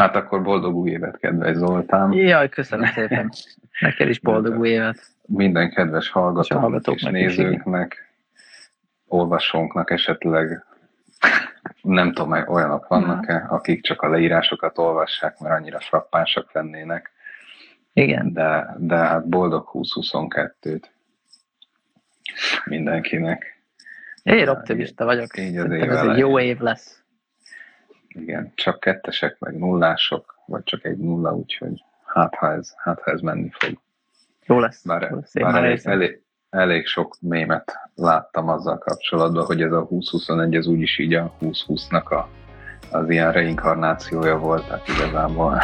Hát akkor boldog új évet, kedves Zoltán. Jaj, köszönöm szépen. Neked is boldog új évet. Minden kedves hallgatóknak és, és nézőknek, olvasónknak esetleg nem tudom, olyanok vannak-e, akik csak a leírásokat olvassák, mert annyira frappánsak lennének. Igen. De, de hát boldog 2022-t mindenkinek. Én optimista vagyok. Így az év ez egy jó év lesz. Igen, csak kettesek, meg nullások, vagy csak egy nulla, úgyhogy hát ha ez, hát, ha ez menni fog. Jó lesz. Bár, jó lesz. bár elég, elég, elég sok mémet láttam azzal kapcsolatban, hogy ez a 2021, ez úgyis így a 2020-nak a, az ilyen reinkarnációja volt, tehát igazából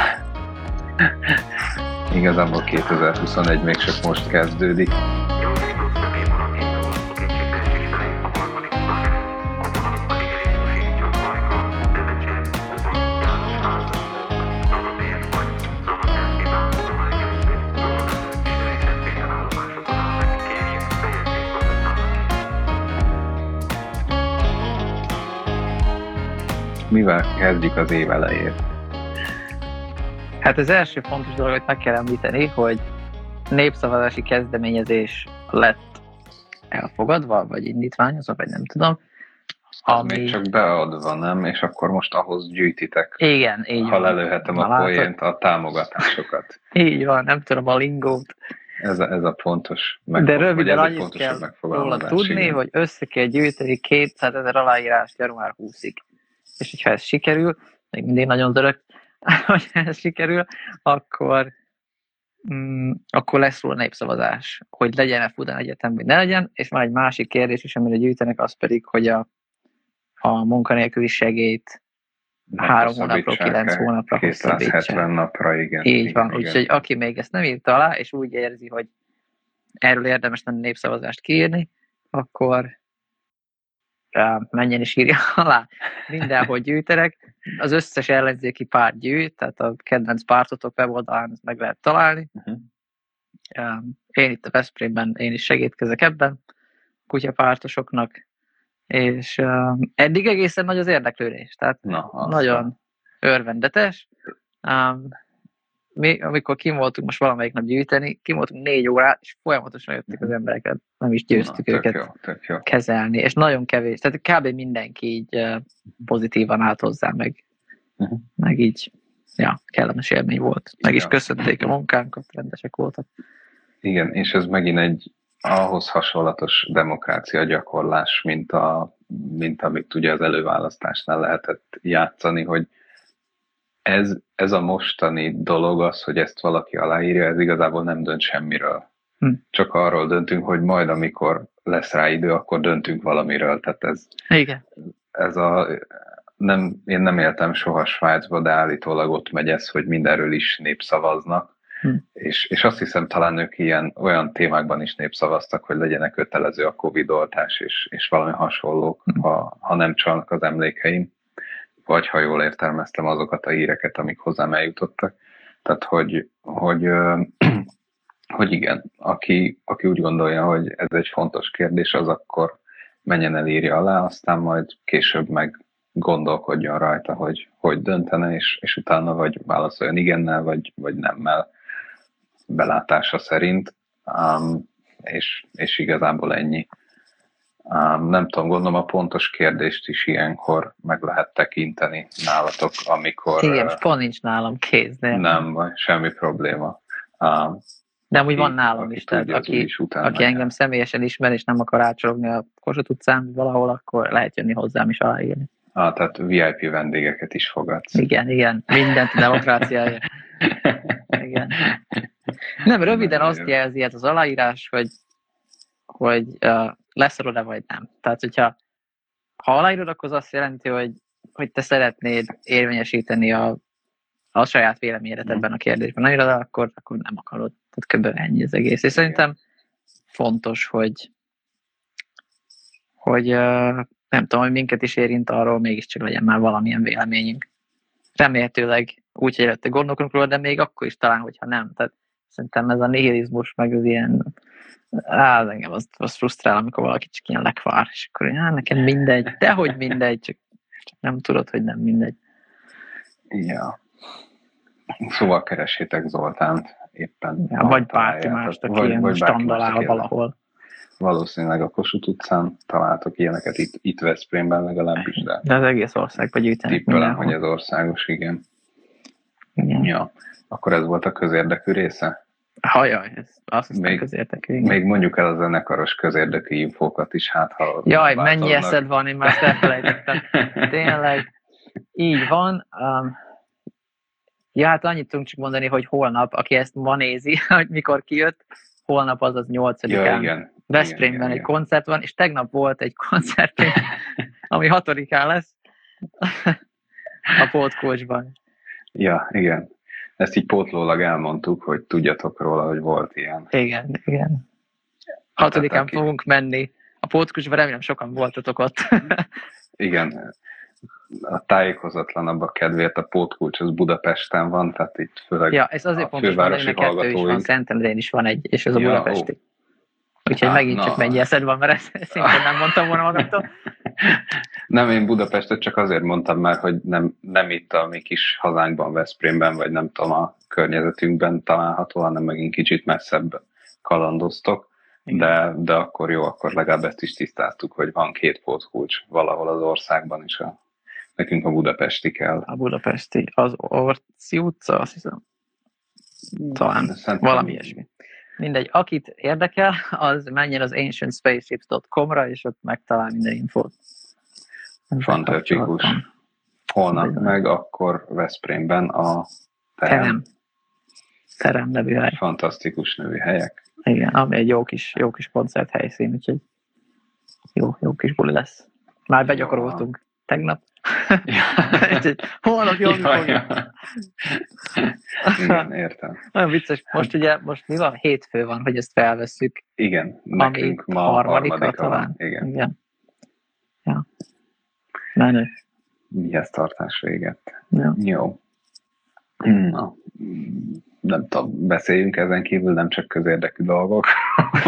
igazából 2021 még csak most kezdődik. Mivel kezdjük az év elejét? Hát az első fontos dolog, hogy meg kell említeni, hogy népszavazási kezdeményezés lett elfogadva, vagy indítványozva, vagy nem tudom. Ami... még csak beadva, nem? És akkor most ahhoz gyűjtitek. Igen, így Ha van. lelőhetem a poént, a támogatásokat. Így van, nem tudom a lingót. Ez a, ez a pontos megfog... De röviden annyit kell róla tudni, igen. hogy össze kell gyűjteni 200 ezer aláírást január 20-ig és hogyha ez sikerül, még mindig nagyon dörög, hogy ez sikerül, akkor, mm, akkor lesz róla népszavazás, hogy legyen-e Fudan Egyetem, vagy ne legyen, és van egy másik kérdés is, amire gyűjtenek, az pedig, hogy a, a munkanélküli segélyt három hónapra, kilenc hónapra 270 napra, igen. Így van, úgyhogy aki még ezt nem írta alá, és úgy érzi, hogy erről érdemes lenne népszavazást kiírni, akkor menjen és írja alá. Mindenhol gyűjtenek. Az összes ellenzéki párt gyűjt, tehát a kedvenc pártotok weboldalán ezt meg lehet találni. Uh-huh. Én itt a Veszprémben, én is segítkezek ebben, kutyapártosoknak, és eddig egészen nagy az érdeklődés, tehát Na, nagyon örvendetes. Um, mi, amikor kim voltunk most valamelyik nap gyűjteni, kim voltunk négy órát, és folyamatosan jöttek az embereket, nem is győztük Na, őket jó, jó. kezelni, és nagyon kevés, tehát kb. mindenki így pozitívan állt hozzá, meg, uh-huh. meg így, ja, kellemes élmény volt. Meg is köszönték a munkánkat, rendesek voltak. Igen, és ez megint egy ahhoz hasonlatos demokrácia gyakorlás, mint, a, mint amit ugye az előválasztásnál lehetett játszani, hogy ez, ez a mostani dolog az, hogy ezt valaki aláírja, ez igazából nem dönt semmiről. Hm. Csak arról döntünk, hogy majd, amikor lesz rá idő, akkor döntünk valamiről. Tehát ez, Igen. ez a, nem, én nem éltem soha Svájcba, de állítólag ott megy ez, hogy mindenről is népszavaznak. Hm. És, és azt hiszem talán ők ilyen olyan témákban is népszavaztak, hogy legyenek kötelező a Covid oltás és, és valami hasonlók, hm. ha, ha nem csalnak az emlékeim vagy ha jól értelmeztem azokat a híreket, amik hozzám eljutottak. Tehát, hogy, hogy, hogy igen, aki, aki úgy gondolja, hogy ez egy fontos kérdés, az akkor menjen el, írja alá, aztán majd később meg gondolkodjon rajta, hogy hogy döntene, és, és utána vagy válaszoljon igennel, vagy, vagy nemmel belátása szerint, um, és, és igazából ennyi. Nem tudom, gondolom a pontos kérdést is ilyenkor meg lehet tekinteni nálatok, amikor... Igen, uh, pont nincs nálam kéz, de... Nem, vagy semmi probléma. Um, de amúgy van nálam is, tehát aki, is aki engem személyesen ismer, és nem akar átsorogni a Kossuth utcán valahol, akkor lehet jönni hozzám is aláírni. Ah, tehát VIP vendégeket is fogadsz. Igen, igen, mindent a demokráciáért. igen. Nem, röviden azt jelzi ez az aláírás, hogy, hogy uh, lesz róla vagy nem. Tehát, hogyha ha aláírod, akkor az azt jelenti, hogy, hogy te szeretnéd érvényesíteni a, a saját véleményedet ebben a kérdésben. Ha írod, akkor, akkor nem akarod. Tehát kb. ennyi az egész. És szerintem fontos, hogy, hogy nem tudom, hogy minket is érint arról, mégiscsak legyen már valamilyen véleményünk. Remélhetőleg úgy, hogy előtte gondolkodunk róla, de még akkor is talán, hogyha nem. Tehát szerintem ez a nihilizmus, meg az ilyen Á, engem az, az frusztrál, amikor valaki csak ilyen lekvár, és akkor á, nekem mindegy, de hogy mindegy, csak, csak nem tudod, hogy nem mindegy. Ja. Szóval keressétek Zoltánt éppen. Ja, vagy bárki mást, aki vagy, ilyen vagy standalál valahol. Valószínűleg a Kossuth utcán találtok ilyeneket itt, itt Veszprémben legalábbis. De, de az egész országban gyűjtenek Tippelem, hogy az országos, igen. igen. Ja. Akkor ez volt a közérdekű része? Hajaj, ez azt hiszem még, közérdekű. Igen. Még mondjuk el az zenekaros közérdekű infókat is, hát ha... Jaj, mennyi eszed van, én már ezt elfelejtettem. Tényleg, így van. Um, ja, hát annyit tudunk csak mondani, hogy holnap, aki ezt ma nézi, hogy mikor kijött, holnap az az 8 ja, igen. Veszprémben igen, egy igen. koncert van, és tegnap volt egy koncert, ami hatodikán lesz a pótkócsban. Ja, igen. Ezt így pótlólag elmondtuk, hogy tudjatok róla, hogy volt ilyen. Igen, igen. Hatodikán fogunk menni. A pótkusban remélem sokan voltatok ott. igen. A tájékozatlanabb a kedvéért a pótkulcs az Budapesten van, tehát itt főleg Ja, ez azért fontos mondani, hogy kettő is van, Szentendrén is van egy, és ez a ja, budapesti. Ó. Úgyhogy Há, megint na. csak mennyi eszed van, mert ezt szintén nem mondtam volna magamtól. Nem, én Budapestet csak azért mondtam már, hogy nem, nem itt a mi kis hazánkban, Veszprémben, vagy nem tudom, a környezetünkben található, hanem megint kicsit messzebb kalandoztok. De, de akkor jó, akkor legalább ezt is tisztáztuk, hogy van két pótkulcs valahol az országban is. A, nekünk a budapesti kell. A budapesti, az Orci utca, azt hiszem. Talán Szerintem, valami ilyesmi. Mindegy, akit érdekel, az menjen az ancientspaceships.com-ra, és ott megtalál minden infót. Fantasztikus. Holnap meg akkor Veszprémben a terem. terem. Terem nevű hely. Fantasztikus nevű helyek. Igen, ami egy jó kis, jó kis koncert helyszín, úgyhogy jó, jó kis buli lesz. Már begyakoroltunk tegnap. holnap jól ja, ja. Igen, értem. Nagyon vicces. Most ugye, most mi van? Hétfő van, hogy ezt felvesszük. Igen, nekünk ma harmadika, harmadika talán. Igen. Igen. Ja. Menő. Mihez tartás véget. Ja. Jó. Na, nem tudom, beszéljünk ezen kívül, nem csak közérdekű dolgok.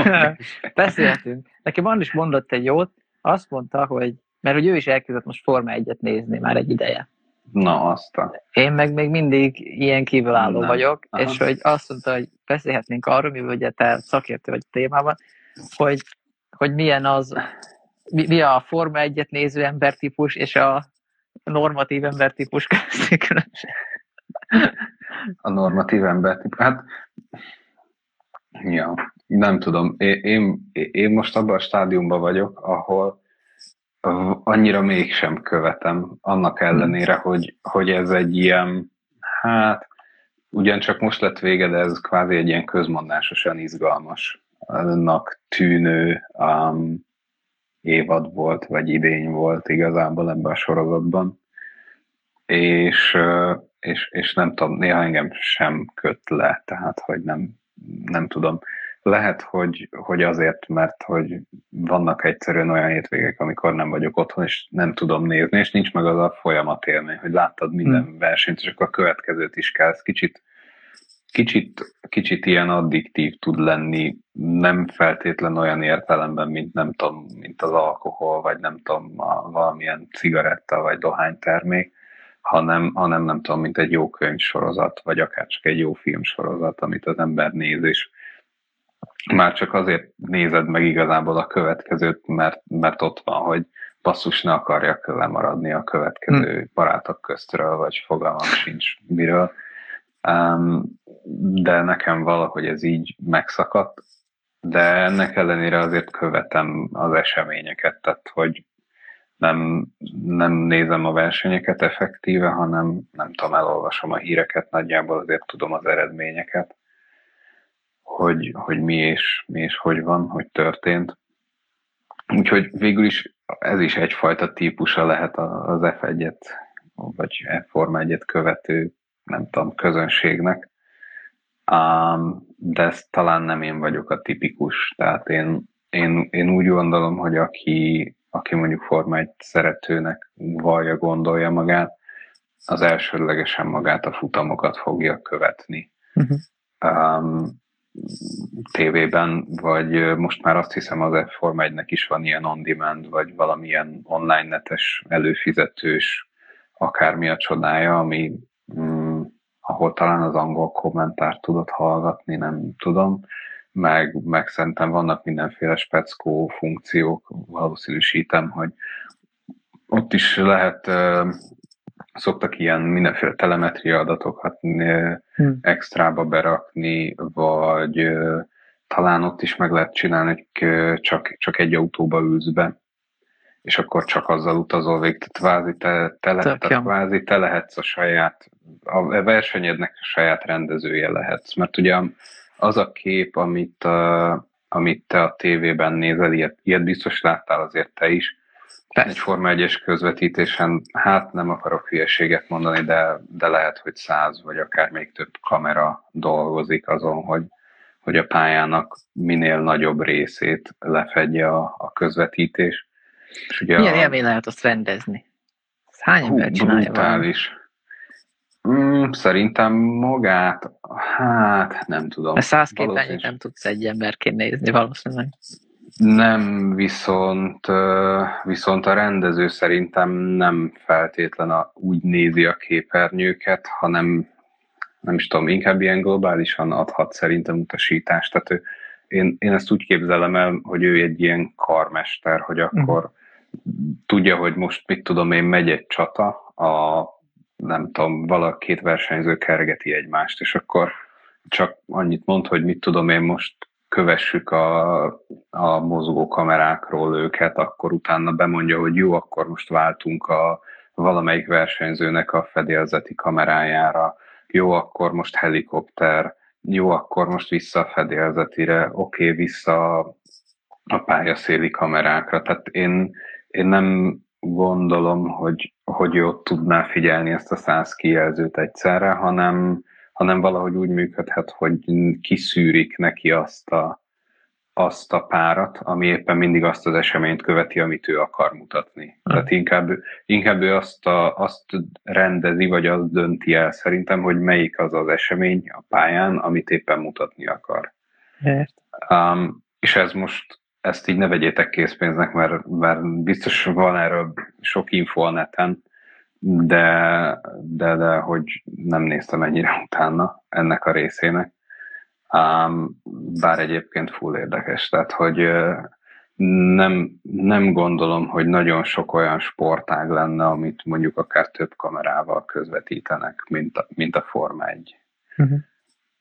Beszélhetünk. Neki van is mondott egy jót, azt mondta, hogy, mert hogy ő is elkezdett most Forma egyet nézni már egy ideje. Na, azt a... Én meg még mindig ilyen kívülálló nem. vagyok, Aha. és hogy azt mondta, hogy beszélhetnénk arról, mivel ugye te szakértő vagy a témában, hogy, hogy milyen az, mi, mi a Forma egyet néző embertípus és a normatív embertípus közti különbség. A normatív embertípus, hát ja, nem tudom. Én, én, én most abban a stádiumban vagyok, ahol annyira mégsem követem, annak ellenére, hogy, hogy ez egy ilyen, hát ugyancsak most lett vége, de ez kvázi egy ilyen közmondásosan izgalmasnak tűnő um, évad volt, vagy idény volt igazából ebben a sorozatban. És, és, és nem tudom, néha engem sem köt le, tehát hogy nem, nem tudom. Lehet, hogy, hogy azért, mert hogy vannak egyszerűen olyan hétvégek, amikor nem vagyok otthon, és nem tudom nézni, és nincs meg az a folyamat élmény, hogy láttad minden hmm. versenyt, és akkor a következőt is kell. Ez kicsit, kicsit, kicsit ilyen addiktív tud lenni, nem feltétlen olyan értelemben, mint nem tudom, mint az alkohol, vagy nem tudom, a, valamilyen cigaretta, vagy dohánytermék, hanem, hanem nem tudom, mint egy jó könyvsorozat, vagy akár csak egy jó filmsorozat, amit az ember néz, és már csak azért nézed meg igazából a következőt, mert, mert ott van, hogy basszus ne akarjak lemaradni a következő hmm. barátok köztről, vagy fogalmam sincs miről. Um, de nekem valahogy ez így megszakadt, de ennek ellenére azért követem az eseményeket, tehát hogy nem, nem nézem a versenyeket effektíve, hanem nem tudom, elolvasom a híreket, nagyjából azért tudom az eredményeket hogy, hogy mi, és, mi és hogy van, hogy történt. Úgyhogy végül is ez is egyfajta típusa lehet az F1-et, vagy F-Forma 1 követő, nem tudom, közönségnek. Um, de ez talán nem én vagyok a tipikus. Tehát én, én, én úgy gondolom, hogy aki, aki mondjuk Forma 1 szeretőnek vallja, gondolja magát, az elsődlegesen magát a futamokat fogja követni. Uh-huh. Um, tévében, vagy most már azt hiszem az F-Form 1-nek is van ilyen on-demand, vagy valamilyen online netes előfizetős akármi a csodája, ami mm, ahol talán az angol kommentárt tudod hallgatni, nem tudom, meg, meg szerintem vannak mindenféle speckó funkciók, valószínűsítem, hogy ott is lehet, szoktak ilyen mindenféle telemetria adatokat hmm. extrába berakni, vagy talán ott is meg lehet csinálni, hogy csak, csak egy autóba ülsz be, és akkor csak azzal utazol végig. Tehát kvázi te, te, lehet, tehát kvázi te lehetsz a saját, a versenyednek a saját rendezője lehetsz. Mert ugye az a kép, amit, uh, amit te a tévében nézel, ilyet, ilyet biztos láttál azért te is. Egy Forma 1 közvetítésen, hát nem akarok hülyeséget mondani, de, de lehet, hogy száz vagy akár még több kamera dolgozik azon, hogy, hogy a pályának minél nagyobb részét lefedje a, a közvetítés. És ugye Milyen a... élmény lehet azt rendezni? Hány ember csinálja brutális. Mm, szerintem magát, hát nem tudom. A száz képernyőt nem tudsz egy emberként nézni valószínűleg. Nem, viszont, viszont a rendező szerintem nem feltétlen a, úgy nézi a képernyőket, hanem nem is tudom, inkább ilyen globálisan adhat szerintem utasítást. Tehát ő, én, én ezt úgy képzelem el, hogy ő egy ilyen karmester, hogy akkor uh tudja, hogy most mit tudom én, megy egy csata, a nem tudom, valaki két versenyző kergeti egymást, és akkor csak annyit mond, hogy mit tudom én most kövessük a, a mozgó kamerákról őket, akkor utána bemondja, hogy jó, akkor most váltunk a valamelyik versenyzőnek a fedélzeti kamerájára, jó, akkor most helikopter, jó, akkor most vissza a fedélzetire, oké, okay, vissza a pályaszéli kamerákra. Tehát én, én nem gondolom, hogy, hogy ott tudná figyelni ezt a száz kijelzőt egyszerre, hanem, hanem valahogy úgy működhet, hogy kiszűrik neki azt a, azt a párat, ami éppen mindig azt az eseményt követi, amit ő akar mutatni. Hmm. Tehát inkább, inkább ő azt, a, azt rendezi, vagy azt dönti el szerintem, hogy melyik az az esemény a pályán, amit éppen mutatni akar. Um, és ez most ezt így ne vegyétek készpénznek, mert, mert biztos van erről sok info a neten, de, de, de hogy nem néztem ennyire utána ennek a részének. Um, bár egyébként full érdekes, tehát hogy nem, nem gondolom, hogy nagyon sok olyan sportág lenne, amit mondjuk akár több kamerával közvetítenek, mint a, mint a Forma 1. Uh-huh. Mhm.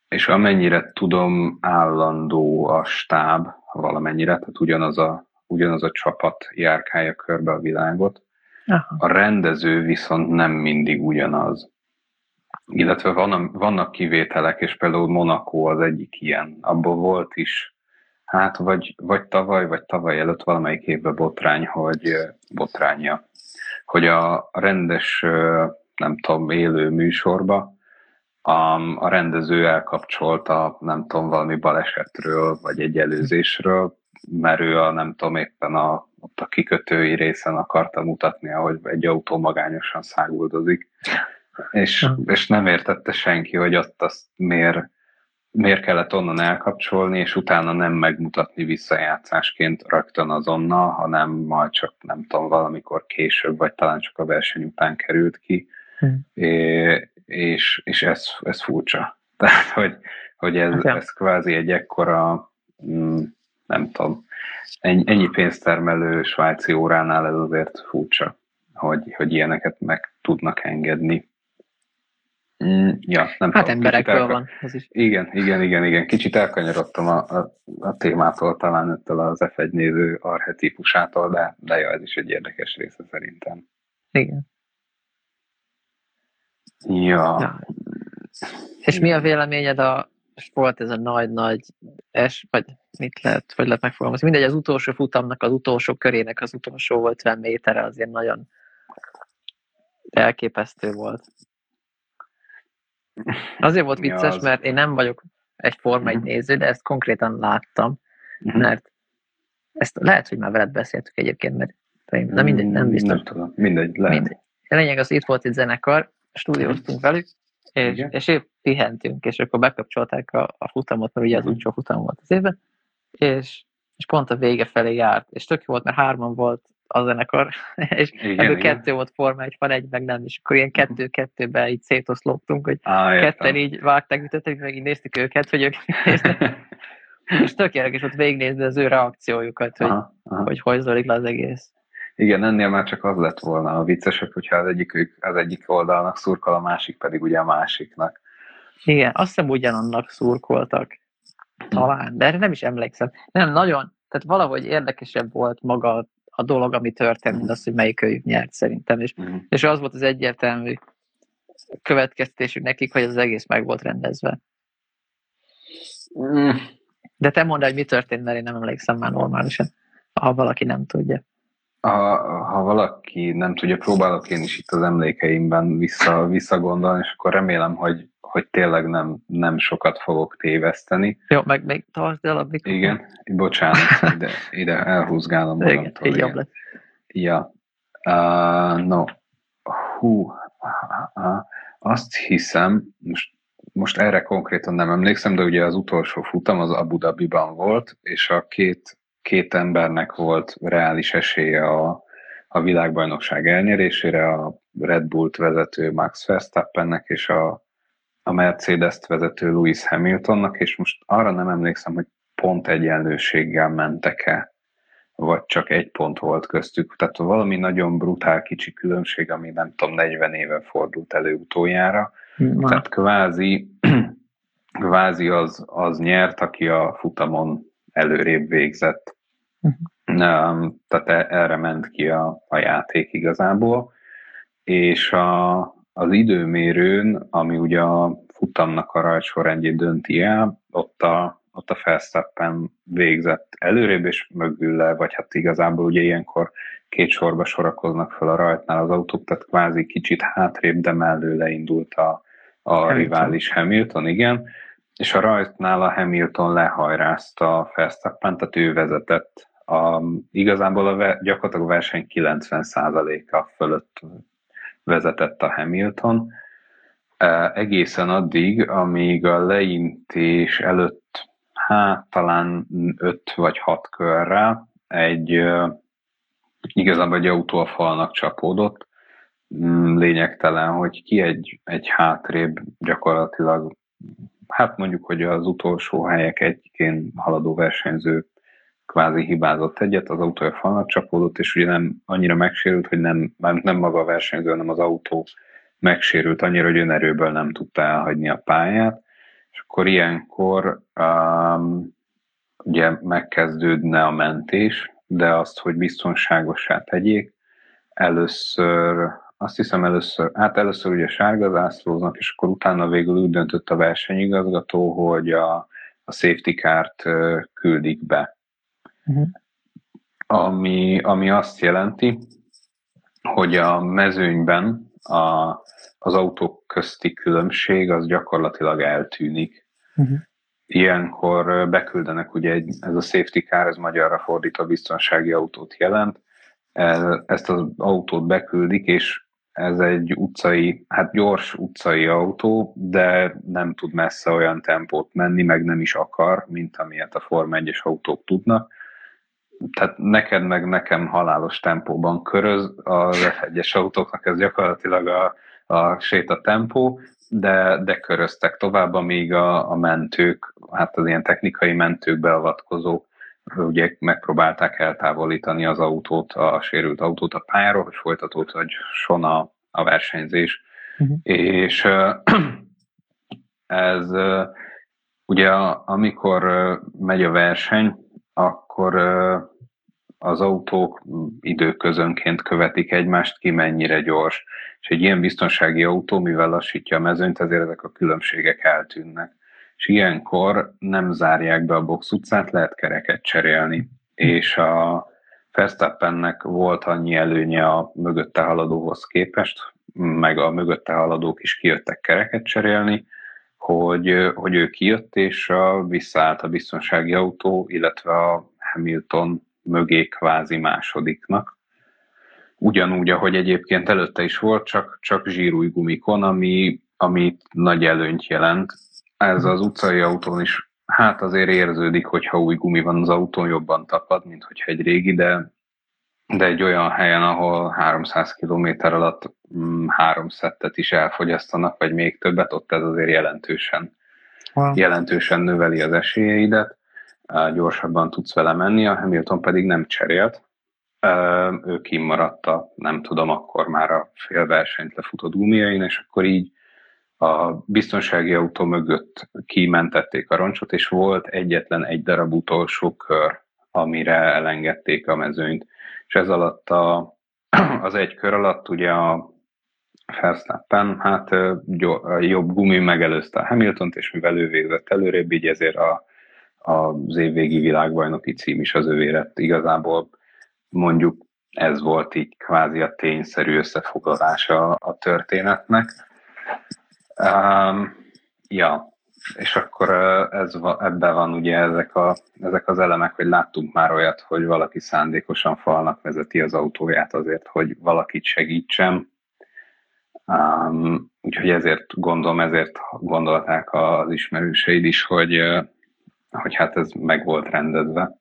És amennyire tudom, állandó a stáb valamennyire, tehát ugyanaz a, ugyanaz a csapat járkálja körbe a világot. Aha. A rendező viszont nem mindig ugyanaz. Illetve van, vannak kivételek, és például Monaco az egyik ilyen. Abból volt is, hát vagy, vagy tavaly, vagy tavaly előtt valamelyik évben botrány, hogy botránya, hogy a rendes, nem tudom, élő műsorba a, a rendező elkapcsolta, nem tudom, valami balesetről, vagy egy előzésről, mert ő a, nem tudom, éppen a, ott a kikötői részen akarta mutatni, ahogy egy autó magányosan száguldozik, és, és nem értette senki, hogy ott azt miért, miért kellett onnan elkapcsolni, és utána nem megmutatni visszajátszásként rögtön azonnal, hanem majd csak nem tudom, valamikor később, vagy talán csak a verseny után került ki. Hmm. É, és, és ez, ez furcsa. Tehát, hogy, hogy ez, okay. ez kvázi egy ekkora, mm, nem tudom, ennyi pénztermelő svájci óránál ez azért furcsa, hogy, hogy ilyeneket meg tudnak engedni. Mm, ja, nem hát tudom, emberekről elka... van. Ez is. Igen, igen, igen, igen. Kicsit elkanyarodtam a, a, a témától, talán ettől az F1 néző archetípusától, de, de jó, ez is egy érdekes része szerintem. Igen. Ja. ja. És mi a véleményed a volt ez a nagy-nagy es, vagy mit lehet, hogy lehet megfogalmazni? Mindegy, az utolsó futamnak, az utolsó körének az utolsó 50 méterre azért nagyon elképesztő volt. Azért volt vicces, az... mert én nem vagyok egy Forma egy mhm. néző, de ezt konkrétan láttam, mhm. mert ezt lehet, hogy már veled beszéltük egyébként, mert na mindegy, nem biztos. Nem tudom, mindegy, lehet. Mindegy. A lényeg az, itt volt egy zenekar, stúdióztunk velük, és, és épp pihentünk, és akkor bekapcsolták a, a futamot, mert ugye az úgycsó futam volt az évben, és, és pont a vége felé járt, és tök jó volt, mert hárman volt a zenekar, és Igen, ebből igen. kettő volt Forma egy, van egy, meg nem, és akkor ilyen kettő-kettőben így szétoszlottunk, hogy Á, ketten így vágták, ütöttek, meg így néztük őket, hogy ők néznek, és tök érdekes volt végignézni az ő reakciójukat, hogy, aha, aha. hogy hogy zajlik le az egész. Igen, ennél már csak az lett volna a viccesek, hogyha az egyik, az egyik oldalnak szurkol, a másik pedig ugye a másiknak. Igen, azt hiszem ugyanannak szurkoltak. Talán, de erre nem is emlékszem. Nem, nagyon, tehát valahogy érdekesebb volt maga a dolog, ami történt, mint az, hogy melyik könyv nyert szerintem. És, Mhm. és az volt az egyértelmű következtésük nekik, hogy az egész meg volt rendezve. De te mondd, hogy mi történt, mert én nem emlékszem már normálisan, ha valaki nem tudja. Ha, ha valaki nem tudja, próbálok én is itt az emlékeimben vissza, visszagondolni, és akkor remélem, hogy, hogy tényleg nem, nem sokat fogok téveszteni. Jó, meg még tartsd el a mikrofon. Igen, bocsánat, ide, ide elhúzgálom Igen, magamtól. így jobb igen. lesz. Ja. Uh, no. Hú. Uh, azt hiszem, most, most erre konkrétan nem emlékszem, de ugye az utolsó futam az Abu Dhabiban volt, és a két, két embernek volt reális esélye a, a világbajnokság elnyerésére, a Red Bullt vezető Max Verstappennek és a, a Mercedes-t vezető Lewis Hamiltonnak, és most arra nem emlékszem, hogy pont egyenlőséggel mentek-e vagy csak egy pont volt köztük. Tehát valami nagyon brutál kicsi különbség, ami nem tudom, 40 éve fordult elő utoljára. Na, Tehát kvázi, kvázi az, az nyert, aki a futamon előrébb végzett. Um, tehát e- erre ment ki a, a játék igazából. És a, az időmérőn, ami ugye a futamnak a rajtsorrendjét dönti el, ott a, ott a Verstappen végzett előrébb és mögül vagy hát igazából ugye ilyenkor két sorba sorakoznak fel a rajtnál az autók, tehát kvázi kicsit hátrébb, de mellő leindult a, a Hamilton. rivális Hamilton, igen, és a rajtnál a Hamilton lehajrázta a Verstappen, tehát ő vezetett. A, igazából a, ve- gyakorlatilag a verseny 90%-a fölött vezetett a Hamilton, E, egészen addig, amíg a leintés előtt hát talán 5 vagy 6 körrel egy igazából egy autó a falnak csapódott, Mm, lényegtelen, hogy ki egy, egy hátrébb gyakorlatilag, hát mondjuk, hogy az utolsó helyek egyikén haladó versenyző kvázi hibázott egyet, az autója falnak csapódott, és ugye nem annyira megsérült, hogy nem, nem maga a versenyző, hanem az autó megsérült annyira, hogy önerőből nem tudta elhagyni a pályát, és akkor ilyenkor um, ugye megkezdődne a mentés, de azt, hogy biztonságosá tegyék, először, azt hiszem először, hát először ugye sárga zászlóznak, és akkor utána végül úgy döntött a versenyigazgató, hogy a, a safety ö, küldik be. Mhm. Ami, ami azt jelenti, hogy a mezőnyben a, az autók közti különbség az gyakorlatilag eltűnik. Mhm. Ilyenkor beküldenek, ugye egy, ez a safety car, ez magyarra fordítva biztonsági autót jelent, ezt az autót beküldik, és ez egy utcai, hát gyors utcai autó, de nem tud messze olyan tempót menni, meg nem is akar, mint amilyet a Forma 1-es autók tudnak. Tehát neked meg nekem halálos tempóban köröz, az F1-es autóknak ez gyakorlatilag a, a séta tempó, de, de köröztek tovább, amíg a, a mentők, hát az ilyen technikai mentők beavatkozók ugye megpróbálták eltávolítani az autót, a sérült autót a pályáról, hogy folytatódhasson a, a versenyzés. Mhm. És ez ugye amikor megy a verseny, akkor az autók időközönként követik egymást, ki mennyire gyors. És egy ilyen biztonsági autó, mivel lassítja a mezőnyt, ezért ezek a különbségek eltűnnek. És ilyenkor nem zárják be a box utcát, lehet kereket cserélni. És a Verstappennek volt annyi előnye a mögötte haladóhoz képest, meg a mögötte haladók is kijöttek kereket cserélni, hogy, hogy ő kijött, és a, visszaállt a biztonsági autó, illetve a Hamilton mögé kvázi másodiknak. Ugyanúgy, ahogy egyébként előtte is volt, csak, csak zsírúj gumikon, ami, ami nagy előnyt jelent. Ez az utcai autón is, hát azért érződik, hogyha új gumi van az autón, jobban tapad, mint hogyha egy régi, de de egy olyan helyen, ahol 300 km alatt mm, három szettet is elfogyasztanak, vagy még többet, ott ez azért jelentősen, jelentősen növeli az esélyeidet, gyorsabban tudsz vele menni, a Hamilton pedig nem cserélt, ő kimaradta, nem tudom, akkor már a fél versenyt lefutott gumiain, és akkor így a biztonsági autó mögött kimentették a roncsot, és volt egyetlen egy darab utolsó kör, amire elengedték a mezőnyt. És ez alatt a, az egy kör alatt ugye a Verstappen, hát jobb gumi megelőzte a Hamiltont, és mivel ő végzett előrébb, így ezért a, az évvégi világbajnoki cím is az övé lett. Igazából mondjuk ez volt így kvázi a tényszerű összefoglalása a történetnek. Um, ja, és akkor ez, ebben van ugye ezek, a, ezek az elemek, hogy láttunk már olyat, hogy valaki szándékosan falnak vezeti az autóját azért, hogy valakit segítsen. Um, úgyhogy ezért gondolom, ezért gondolták az ismerőseid is, hogy, hogy hát ez meg volt rendezve.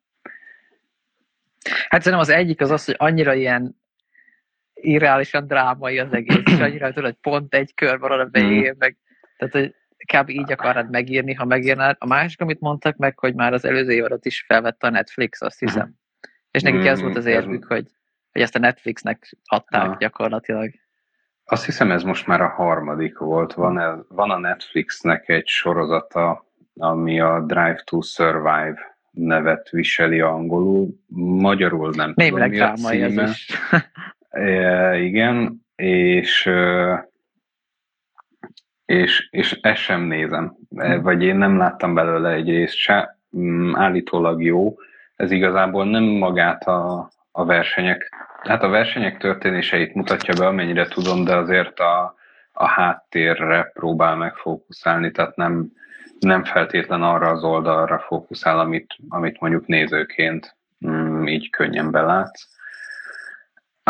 Hát szerintem az egyik az az, hogy annyira ilyen irreálisan drámai az egész, és annyira tudod, hogy pont egy kör van a végén, mm. meg, tehát hogy kb. így akarnád megírni, ha megírnád. A másik, amit mondtak meg, hogy már az előző évadot is felvette a Netflix, azt hiszem. Mm. És nekik mm, ez volt az érvük, hogy, hogy ezt a Netflixnek adták ah. gyakorlatilag. Azt hiszem ez most már a harmadik volt. Van, van a Netflixnek egy sorozata, ami a Drive to Survive nevet viseli angolul, magyarul nem Némileg tudom, mi a címe. Ez is. e, igen, és, és, és ezt sem nézem, e, vagy én nem láttam belőle egy részt se, mm, állítólag jó, ez igazából nem magát a, a versenyek, hát a versenyek történéseit mutatja be, amennyire tudom, de azért a, a háttérre próbál megfókuszálni, tehát nem, nem feltétlen arra az oldalra fókuszál, amit, amit mondjuk nézőként mm, így könnyen belátsz.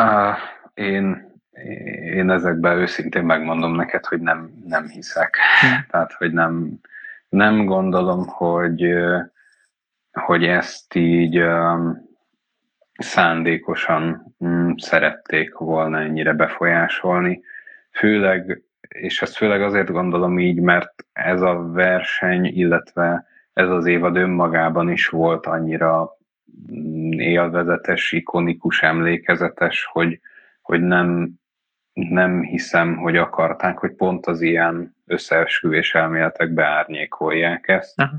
Uh, én, én ezekben őszintén megmondom neked, hogy nem, nem hiszek. Hmm. Tehát, hogy nem, nem gondolom, hogy, hogy ezt így um, szándékosan um, szerették volna ennyire befolyásolni. Főleg és ezt főleg azért gondolom így, mert ez a verseny, illetve ez az évad önmagában is volt annyira mm, élvezetes, ikonikus, emlékezetes, hogy, hogy nem, nem hiszem, hogy akarták, hogy pont az ilyen összeesküvés elméletek beárnyékolják ezt. Aha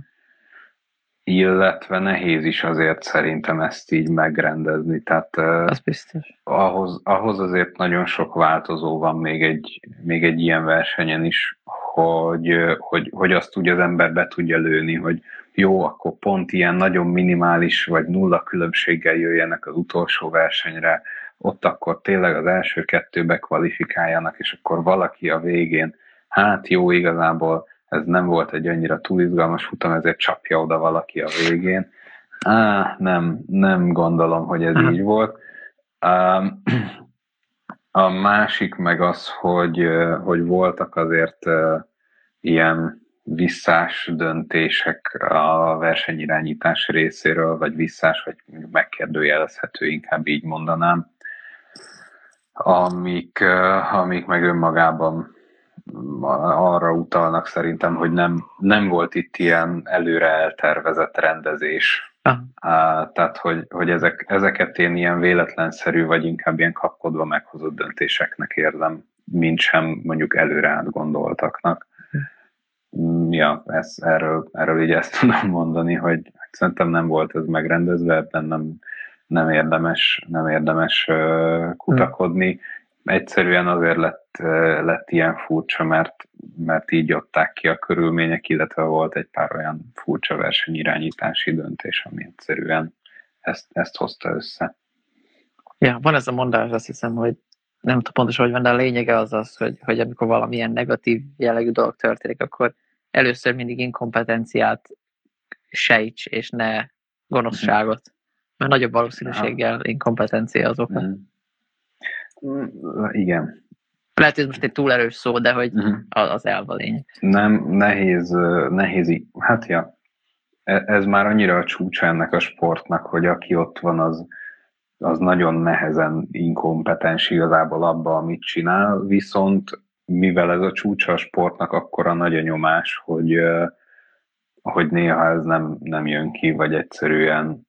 illetve nehéz is azért szerintem ezt így megrendezni. Tehát az biztos. Ahhoz, ahhoz azért nagyon sok változó van még egy, még egy ilyen versenyen is, hogy, hogy, hogy azt úgy az ember be tudja lőni, hogy jó, akkor pont ilyen nagyon minimális vagy nulla különbséggel jöjjenek az utolsó versenyre, ott akkor tényleg az első kettőbe kvalifikáljanak, és akkor valaki a végén, hát jó, igazából ez nem volt egy annyira túl izgalmas futam, ezért csapja oda valaki a végén. Á, nem, nem gondolom, hogy ez így volt. A másik meg az, hogy, hogy voltak azért ilyen visszás döntések a versenyirányítás részéről, vagy visszás, vagy megkérdőjelezhető, inkább így mondanám, amik, amik meg önmagában arra utalnak szerintem, hogy nem, nem volt itt ilyen előre eltervezett rendezés. Ah. Tehát, hogy, hogy ezek, ezeket én ilyen véletlenszerű, vagy inkább ilyen kapkodva meghozott döntéseknek érzem, mint sem mondjuk előre átgondoltaknak. Hm. Ja, ez, erről, erről így ezt tudom mondani, hogy szerintem nem volt ez megrendezve, ebben nem, nem érdemes, nem érdemes kutakodni egyszerűen azért lett, lett ilyen furcsa, mert, mert így adták ki a körülmények, illetve volt egy pár olyan furcsa versenyirányítási döntés, ami egyszerűen ezt, ezt hozta össze. Ja, van ez a mondás, azt hiszem, hogy nem tudom pontosan, hogy van, de a lényege az az, hogy, hogy amikor valamilyen negatív jellegű dolog történik, akkor először mindig inkompetenciát sejts, és ne gonoszságot. Mert nagyobb valószínűséggel inkompetencia az oka. Mm. Igen. Lehet, hogy ez most egy túl erős szó, de hogy uh-huh. az elv a lényeg. Nem, nehéz, nehéz, hát ja, e, ez már annyira a csúcsa ennek a sportnak, hogy aki ott van, az, az nagyon nehezen inkompetens igazából abba, amit csinál, viszont mivel ez a csúcsa a sportnak, akkora nagy a nyomás, hogy, hogy néha ez nem, nem jön ki, vagy egyszerűen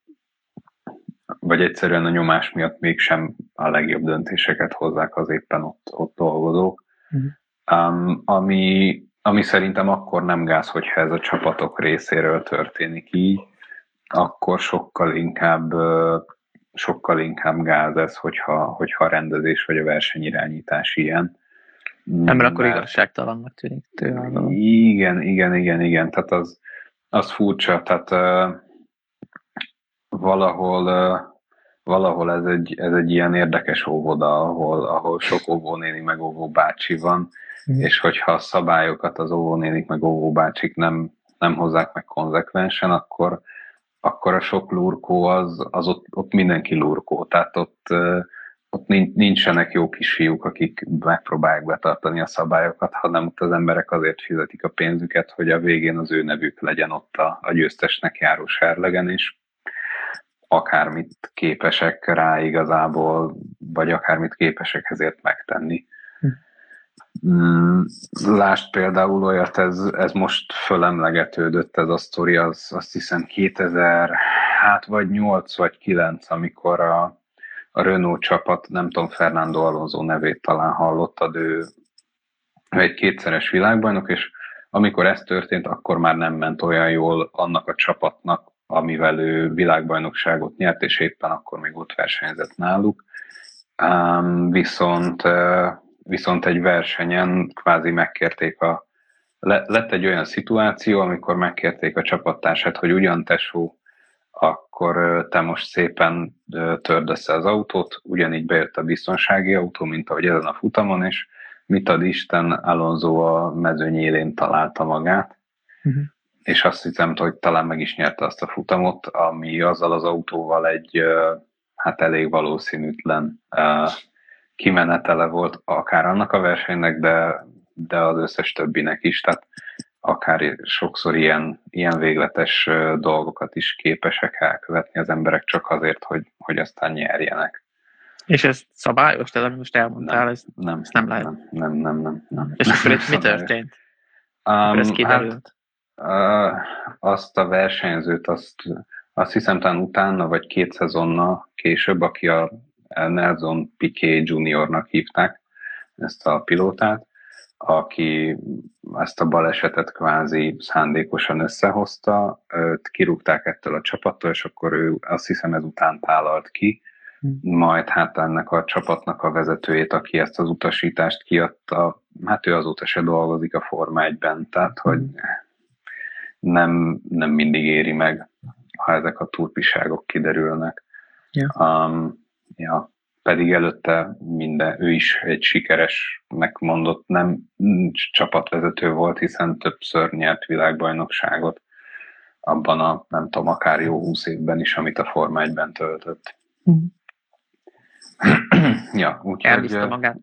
vagy egyszerűen a nyomás miatt mégsem a legjobb döntéseket hozzák az éppen ott, ott dolgozók. Uh-huh. Um, ami, ami szerintem akkor nem gáz, hogyha ez a csapatok részéről történik így, akkor sokkal inkább sokkal inkább gáz ez, hogyha, hogyha a rendezés vagy a versenyirányítás ilyen. Nem, akkor igazságtalannak tűnik tőle. Igen, igen, igen, igen. Tehát az, az furcsa, tehát uh, valahol valahol ez egy, ez egy ilyen érdekes óvoda, ahol, ahol sok óvónéni meg óvóbácsi van, mm. és hogyha a szabályokat az óvónénik meg óvóbácsik nem, nem hozzák meg konzekvensen, akkor, akkor a sok lurkó az, az ott, ott mindenki lurkó, tehát ott, ott nincsenek jó kisfiúk, akik megpróbálják betartani a szabályokat, hanem ott az emberek azért fizetik a pénzüket, hogy a végén az ő nevük legyen ott a, a győztesnek járó serlegen, és akármit képesek rá igazából, vagy akármit képesek ezért megtenni. Mm, lásd például olyat, ez, ez most fölemlegetődött ez a sztori, az azt hiszem 2000, hát vagy 8 vagy 9, amikor a, a Renault csapat, nem tudom, Fernando Alonso nevét talán hallottad, ő, ő egy kétszeres világbajnok, és amikor ez történt, akkor már nem ment olyan jól annak a csapatnak, amivel ő világbajnokságot nyert, és éppen akkor még ott versenyzett náluk. Um, viszont, uh, viszont egy versenyen kvázi megkérték a le, lett egy olyan szituáció, amikor megkérték a csapattársát, hogy ugyan tesó, akkor te most szépen törd össze az autót, ugyanígy bejött a biztonsági autó, mint ahogy ezen a futamon, és mit ad Isten, Alonso a mezőny élén találta magát, uh-huh és azt hiszem, hogy talán meg is nyerte azt a futamot, ami azzal az autóval egy hát elég valószínűtlen kimenetele volt akár annak a versenynek, de, de az összes többinek is, tehát akár sokszor ilyen, ilyen végletes dolgokat is képesek elkövetni az emberek csak azért, hogy, hogy aztán nyerjenek. És ez szabályos, tehát most elmondtál, nem, ez, nem, ezt nem lehet. Nem, nem, nem. nem, nem. És akkor itt mi történt? Um, ez kiderült? Hát, azt a versenyzőt, azt, azt hiszem talán utána, vagy két szezonnal később, aki a Nelson Piquet juniornak hívták, ezt a pilótát, aki ezt a balesetet kvázi szándékosan összehozta, őt kirúgták ettől a csapattól, és akkor ő azt hiszem ezután tálalt ki, hm. majd hát ennek a csapatnak a vezetőjét, aki ezt az utasítást kiadta, hát ő azóta se dolgozik a Forma 1-ben, tehát hogy hm nem, nem mindig éri meg, ha ezek a turpiságok kiderülnek. Ja. Um, ja. Pedig előtte minden, ő is egy sikeres, megmondott, nem csapatvezető volt, hiszen többször nyert világbajnokságot abban a, nem tudom, akár jó húsz évben is, amit a Forma 1-ben töltött. Mm. ja, úgyhogy... magát?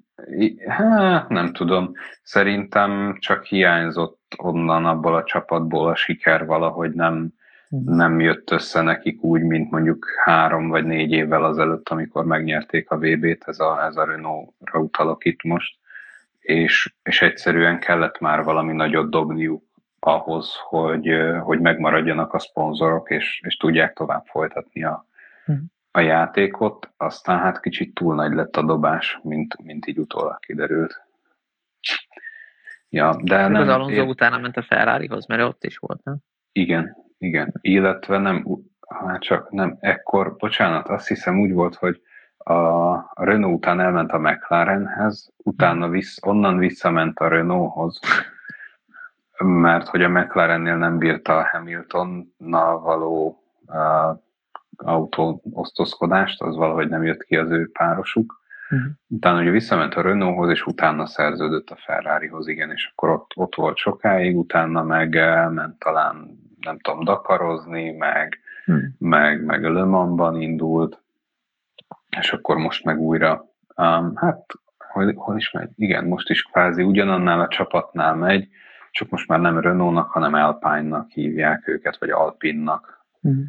Hát, nem tudom. Szerintem csak hiányzott onnan abból a csapatból a siker valahogy nem, hm. nem jött össze nekik úgy, mint mondjuk három vagy négy évvel azelőtt, amikor megnyerték a VB-t, ez a, ez a Renault-ra utalok itt most, és, és egyszerűen kellett már valami nagyot dobniuk ahhoz, hogy, hogy megmaradjanak a szponzorok, és, és tudják tovább folytatni a, hm. a játékot. Aztán hát kicsit túl nagy lett a dobás, mint, mint így utólag kiderült. Ja, de nem, az Alonso ér... utána ment a Ferrarihoz, mert ott is volt, nem? Igen, igen. Illetve nem, hát csak nem, ekkor, bocsánat, azt hiszem úgy volt, hogy a Renault után elment a McLarenhez, utána vissz, onnan visszament a Renaulthoz, mert hogy a McLarennél nem bírta a Hamiltonnal való uh, autó osztozkodást, az valahogy nem jött ki az ő párosuk, Uh-huh. Utána ugye visszament a Renaulthoz, és utána szerződött a Ferrarihoz, igen, és akkor ott, ott volt sokáig, utána meg ment talán, nem tudom, dakarozni, meg, uh-huh. meg, meg a Le Mans-ban indult, és akkor most meg újra, um, hát hol, hol is megy? Igen, most is kvázi ugyanannál a csapatnál megy, csak most már nem Renault-nak, hanem Alpine-nak hívják őket, vagy Alpinnak. Uh-huh.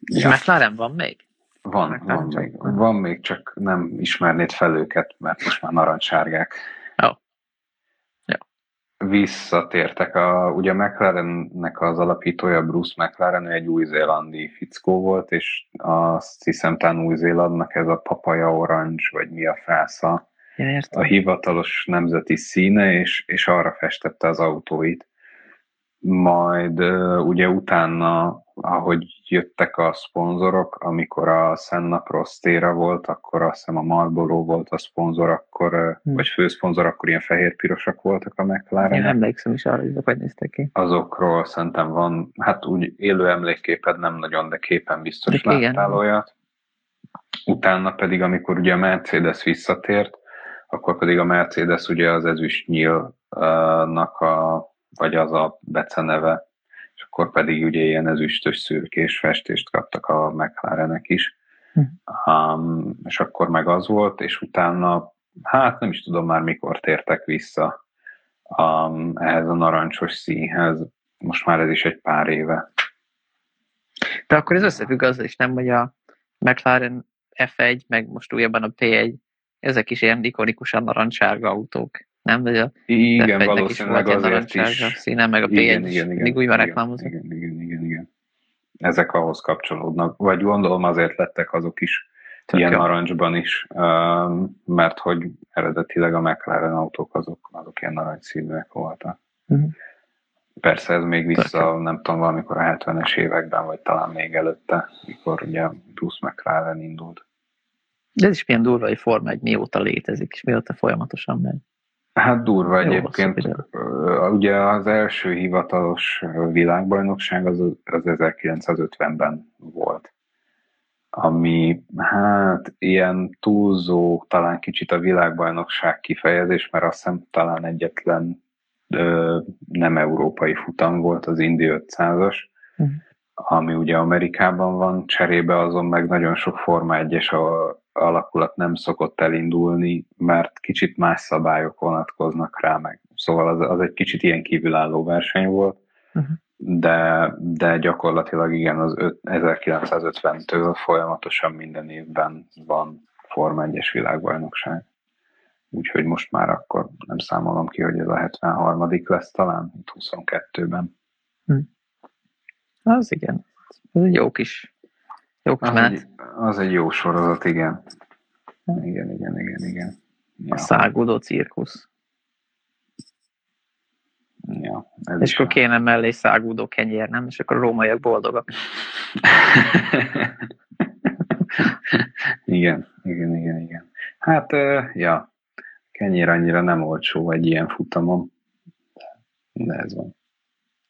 És ja. McLaren van még? Van, van még, van még, csak nem ismernéd fel őket, mert most már narancssárgák. Oh. Ja. Visszatértek, a, ugye a McLarennek az alapítója Bruce McLaren, egy új-zélandi fickó volt, és azt hiszem talán új-zélandnak ez a papaja orange, vagy mi a frásza, ja, a hivatalos nemzeti színe, és, és arra festette az autóit majd ugye utána, ahogy jöttek a szponzorok, amikor a Senna Prostéra volt, akkor azt hiszem a Marlboro volt a szponzor, akkor, hmm. vagy főszponzor, akkor ilyen fehér-pirosak voltak a McLaren. Én emlékszem is arra, hogy hogy néztek ki. Azokról szerintem van, hát úgy élő emlékképed nem nagyon, de képen biztos de láttál igen. olyat. Utána pedig, amikor ugye a Mercedes visszatért, akkor pedig a Mercedes ugye az ezüst nyílnak a vagy az a beceneve, és akkor pedig ugye ilyen ezüstös szürkés festést kaptak a McLarenek is. Hm. Um, és akkor meg az volt, és utána, hát nem is tudom már mikor tértek vissza um, ehhez a narancsos színhez. Most már ez is egy pár éve. De akkor ez összefügg azzal is, nem, hogy a McLaren F1, meg most újabban a P1, ezek is ilyen ikonikusan narancssárga autók nem? Vagy a igen, valószínűleg is azért is. Színe, meg a p igen, igen, igen, mindig úgy van reklámozva. Igen, igen, igen, igen. Ezek ahhoz kapcsolódnak. Vagy gondolom azért lettek azok is Tök ilyen jó. narancsban is, mert hogy eredetileg a McLaren autók azok, azok ilyen narancsszínűek voltak. Uh-huh. Persze ez még vissza, nem tudom, valamikor a 70-es években, vagy talán még előtte, mikor ugye Bruce McLaren indult. De ez is milyen durva, hogy Forma egy mióta létezik, és mióta folyamatosan megy. Hát durva Jó, egyébként. Ugye az első hivatalos világbajnokság az, az 1950-ben volt. Ami hát ilyen túlzó, talán kicsit a világbajnokság kifejezés, mert azt hiszem talán egyetlen ö, nem európai futam volt az Indi 500-as, uh-huh. Mhm. ami ugye Amerikában van, cserébe azon meg nagyon sok Forma 1-es a alakulat nem szokott elindulni, mert kicsit más szabályok vonatkoznak rá meg. Szóval az, az egy kicsit ilyen kívülálló verseny volt, uh-huh. de, de gyakorlatilag igen, az 1950-től folyamatosan minden évben van Forma 1-es világbajnokság. Úgyhogy most már akkor nem számolom ki, hogy ez a 73. lesz talán, itt 22-ben. Hm. Az igen. Ez egy jó kis jó az egy, az egy jó sorozat, igen. Igen, igen, igen, igen. Ja. A szágudó cirkusz. Ja, ez és akkor kéne mellé szágúdó kenyér, nem? És akkor a rómaiak boldogak. igen, igen, igen, igen. Hát, ja, kenyér annyira nem olcsó egy ilyen futamon, de ez van.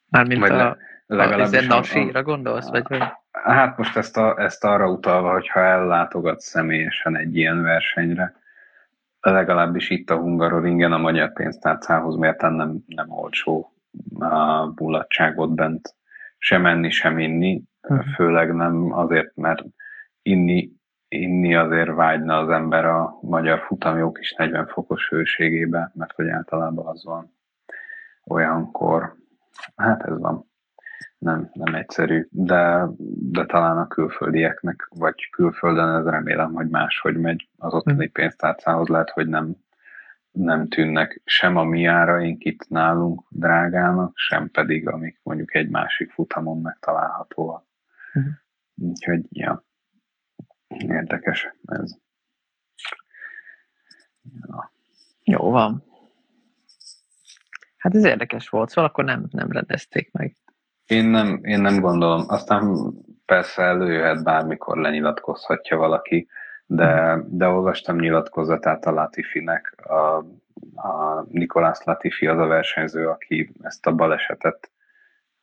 Mármint Majd a, le, a, a nasíra gondolsz, vagy hogy? Hát most ezt, a, ezt arra utalva, hogyha ellátogatsz személyesen egy ilyen versenyre, legalábbis itt a Hungaroringen a magyar pénztárcához mérten nem, nem olcsó a bullatságot bent sem enni, sem inni, uh-huh. főleg nem azért, mert inni, inni azért vágyna az ember a magyar futamjók is 40 fokos hőségébe, mert hogy általában az van olyankor. Hát ez van nem, nem egyszerű, de, de talán a külföldieknek, vagy külföldön ez remélem, hogy máshogy megy az ottani hm. pénztárcához, lehet, hogy nem, nem tűnnek sem a mi áraink itt nálunk drágának, sem pedig, amik mondjuk egy másik futamon megtalálhatóak. Uh-huh. Úgyhogy, ja, érdekes ez. Ja. Jó van. Hát ez érdekes volt, szóval akkor nem, nem rendezték meg. Én nem, én nem gondolom. Aztán persze előjöhet bármikor lenyilatkozhatja valaki, de, de olvastam nyilatkozatát a Latifinek. A, a Nikolás Latifi az a versenyző, aki ezt a balesetet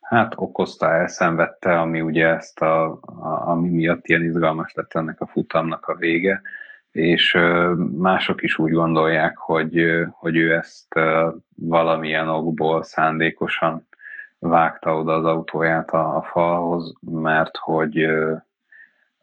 hát okozta, elszenvedte, ami ugye ezt a, a ami miatt ilyen izgalmas lett ennek a futamnak a vége, és mások is úgy gondolják, hogy, hogy ő ezt valamilyen okból szándékosan vágta oda az autóját a, a falhoz, mert hogy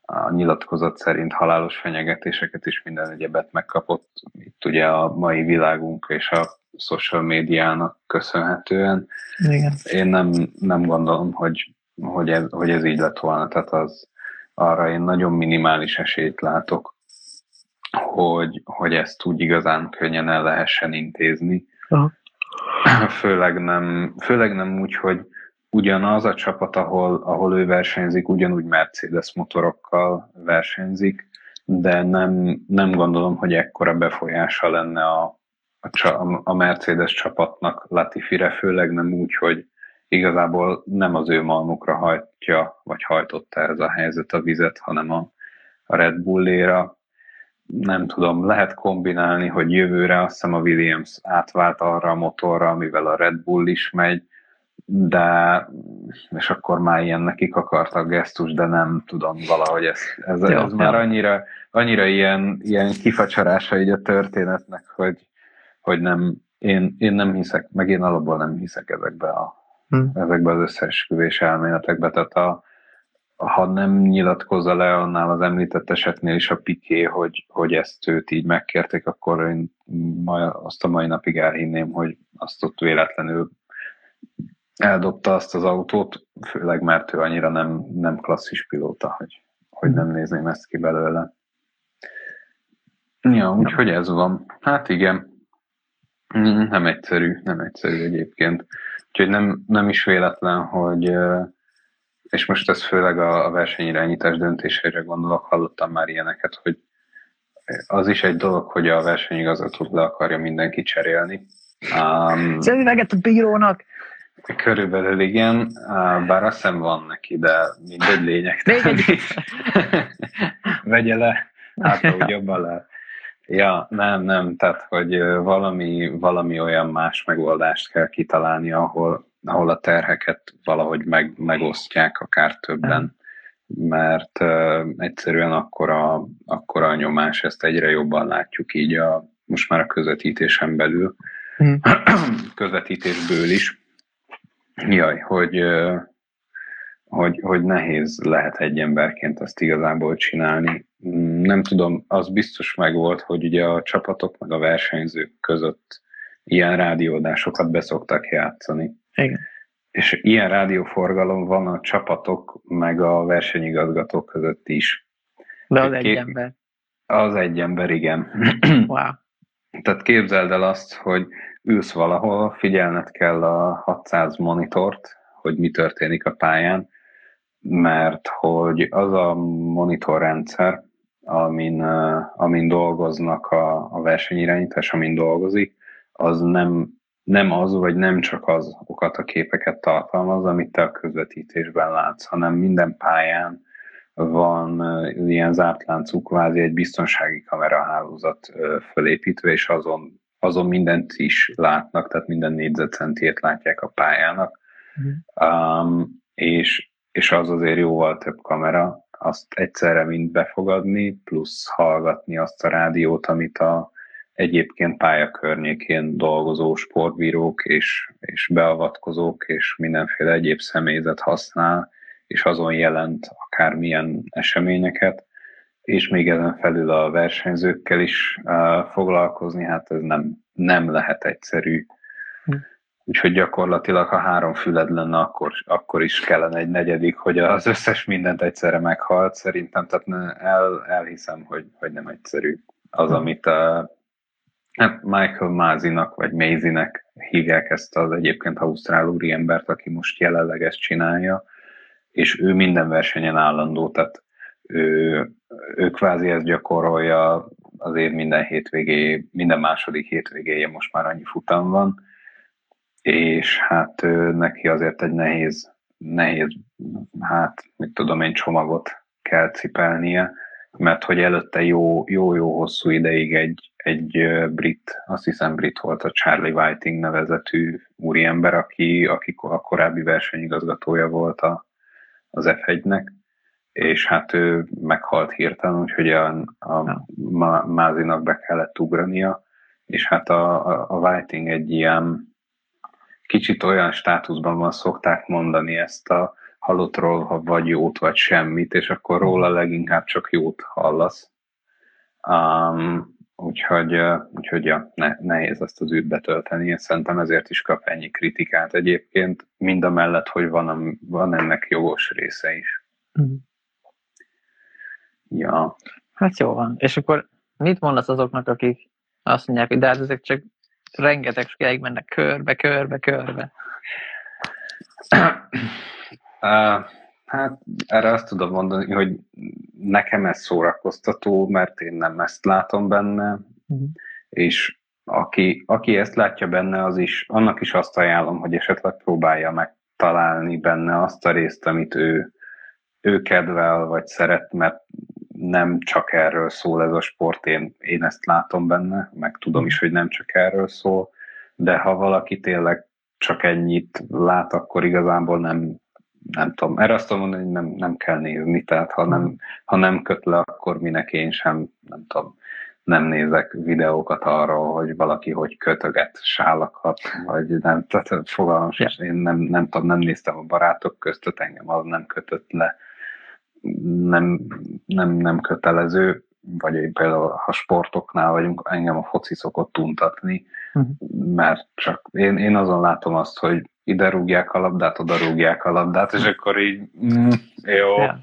a nyilatkozat szerint halálos fenyegetéseket is minden egyebet megkapott. Itt ugye a mai világunk és a social médiának köszönhetően. Igen. Én nem, nem gondolom, hogy, hogy, ez, hogy ez így lett volna. Tehát az arra én nagyon minimális esélyt látok, hogy, hogy ezt úgy igazán könnyen el lehessen intézni. Aha. Főleg nem, főleg nem úgy, hogy ugyanaz a csapat, ahol, ahol ő versenyzik, ugyanúgy Mercedes motorokkal versenyzik, de nem, nem gondolom, hogy ekkora befolyása lenne a, a, a Mercedes csapatnak Latifire, főleg nem úgy, hogy igazából nem az ő malmukra hajtja, vagy hajtotta ez a helyzet a vizet, hanem a, a Red Bulléra. Nem tudom, lehet kombinálni, hogy jövőre azt hiszem a Williams átvált arra a motorra, amivel a Red Bull is megy, de és akkor már ilyen nekik akartak gesztus, de nem tudom, valahogy ez, ez, ez ez már annyira, annyira ilyen, ilyen kifacsarása így a történetnek, hogy, hogy nem, én, én nem hiszek, meg én alapból nem hiszek ezekbe, a, hmm. ezekbe az összeesküvés elméletekbe, tehát a, ha nem nyilatkozza le annál az említett esetnél is a Piké, hogy, hogy ezt őt így megkérték, akkor én ma, azt a mai napig elhinném, hogy azt ott véletlenül eldobta azt az autót, főleg mert ő annyira nem, nem klasszis pilóta, hogy, hogy nem nézném ezt ki belőle. Ja, úgyhogy ez van. Hát igen, nem egyszerű, nem egyszerű egyébként. Úgyhogy nem, nem is véletlen, hogy és most ez főleg a, a versenyirányítás döntésére gondolok, hallottam már ilyeneket, hogy az is egy dolog, hogy a versenyigazgatót le akarja mindenki cserélni. Um, Szerinted a bírónak Körülbelül igen, bár azt hiszem van neki, de mindegy lényeg. Vegye le, hát úgy jobban le. Ja, nem, nem, tehát, hogy valami, valami olyan más megoldást kell kitalálni, ahol, ahol a terheket valahogy meg, megosztják, akár többen, mert uh, egyszerűen akkora, akkora a nyomás, ezt egyre jobban látjuk így a, most már a közvetítésen belül, mm. közvetítésből is, Jaj, hogy, hogy, hogy nehéz lehet egy emberként ezt igazából csinálni. Nem tudom, az biztos megvolt, hogy ugye a csapatok meg a versenyzők között ilyen rádióadásokat beszoktak játszani. Igen. És ilyen rádióforgalom van a csapatok meg a versenyigazgatók között is. De az egy ember. Az egy ember, igen. Wow. Tehát képzeld el azt, hogy ülsz valahol, figyelned kell a 600 monitort, hogy mi történik a pályán, mert hogy az a monitorrendszer, amin, amin dolgoznak a, a versenyirányítás, amin dolgozik, az nem, nem az, vagy nem csak azokat a képeket tartalmaz, amit te a közvetítésben látsz, hanem minden pályán van ilyen zárt láncú, kvázi egy biztonsági kamerahálózat fölépítve, és azon azon mindent is látnak, tehát minden négyzetcentiét látják a pályának, mm. um, és, és az azért jóval több kamera, azt egyszerre mind befogadni, plusz hallgatni azt a rádiót, amit a egyébként pálya környékén dolgozó sportbírók és, és beavatkozók és mindenféle egyéb személyzet használ, és azon jelent akármilyen eseményeket, és még ezen felül a versenyzőkkel is uh, foglalkozni, hát ez nem, nem lehet egyszerű. Úgyhogy gyakorlatilag, ha három füled lenne, akkor, akkor is kellene egy negyedik, hogy az összes mindent egyszerre meghalt. Szerintem, tehát el, elhiszem, hogy, hogy nem egyszerű az, amit a, hát Michael Mázinak, vagy Mazinek hívják ezt az egyébként ausztrál úriembert, aki most jelenleg ezt csinálja, és ő minden versenyen állandó, tehát ő, ő kvázi ezt gyakorolja azért minden hétvégé, minden második hétvégéje most már annyi futam van, és hát neki azért egy nehéz, nehéz, hát mit tudom én, csomagot kell cipelnie, mert hogy előtte jó, jó, jó hosszú ideig egy, egy brit, azt hiszem brit volt a Charlie Whiting nevezetű úriember, aki, aki a korábbi versenyigazgatója volt a, az F1-nek, és hát ő meghalt hirtelen, úgyhogy a, a Mázinak be kellett ugrania, és hát a, a, a Whiting egy ilyen kicsit olyan státuszban van, szokták mondani ezt a halottról, ha vagy jót, vagy semmit, és akkor róla leginkább csak jót hallasz. Um, úgyhogy, úgyhogy ja, ne, nehéz ezt az űrt betölteni, és szerintem ezért is kap ennyi kritikát egyébként, mind a mellett, hogy van, a, van ennek jogos része is. Mm. Ja. Hát jó van. És akkor mit mondasz azoknak, akik azt mondják, hogy de hát ezek csak rengeteg sokáig mennek körbe, körbe, körbe. Uh, hát erre azt tudom mondani, hogy nekem ez szórakoztató, mert én nem ezt látom benne, uh-huh. és aki, aki ezt látja benne, az is, annak is azt ajánlom, hogy esetleg próbálja megtalálni benne azt a részt, amit ő, ő kedvel, vagy szeret, mert nem csak erről szól ez a sport, én, én ezt látom benne, meg tudom is, hogy nem csak erről szól, de ha valaki tényleg csak ennyit lát, akkor igazából nem, nem tudom, erre azt tudom mondani, hogy nem, nem kell nézni, tehát ha nem, ha nem köt le, akkor minek én sem, nem tudom, nem nézek videókat arról, hogy valaki hogy kötöget sálakat, vagy nem, tehát fogalmam yeah. én nem, nem tudom, nem néztem a barátok között, engem az nem kötött le, nem, nem, nem kötelező, vagy én például, ha sportoknál vagyunk, engem a foci szokott untatni, uh-huh. mert csak én, én azon látom azt, hogy ide rúgják a labdát, oda rúgják a labdát, és akkor így, mm, jó, yeah.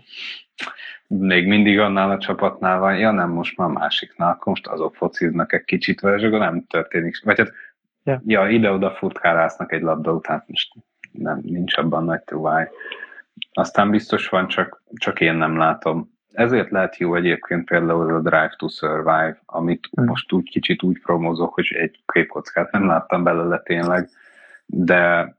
még mindig annál a csapatnál van, ja nem, most már másiknál, akkor most azok fociznak egy kicsit, vagy akkor nem történik, vagy hát, yeah. ja, ide-oda furtkárásznak egy labda után, most nem, nincs abban nagy truváj. Aztán biztos van, csak, csak én nem látom. Ezért lehet jó egyébként például a Drive to Survive, amit hmm. most úgy kicsit úgy promózok, hogy egy képkockát nem láttam belőle tényleg, de,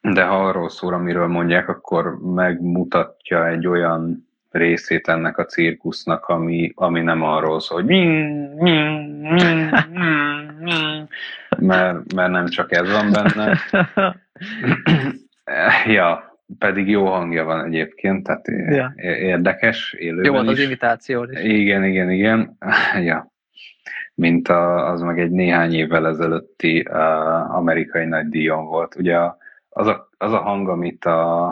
de ha arról szól, amiről mondják, akkor megmutatja egy olyan részét ennek a cirkusznak, ami, ami nem arról szól, hogy mert, mert nem csak ez van benne. ja, pedig jó hangja van egyébként, tehát ja. érdekes, élőben Jó volt az imitáció is. Igen, igen, igen. ja. Mint a, az meg egy néhány évvel ezelőtti uh, amerikai nagydíjon volt. Ugye az a, az a hang, amit a,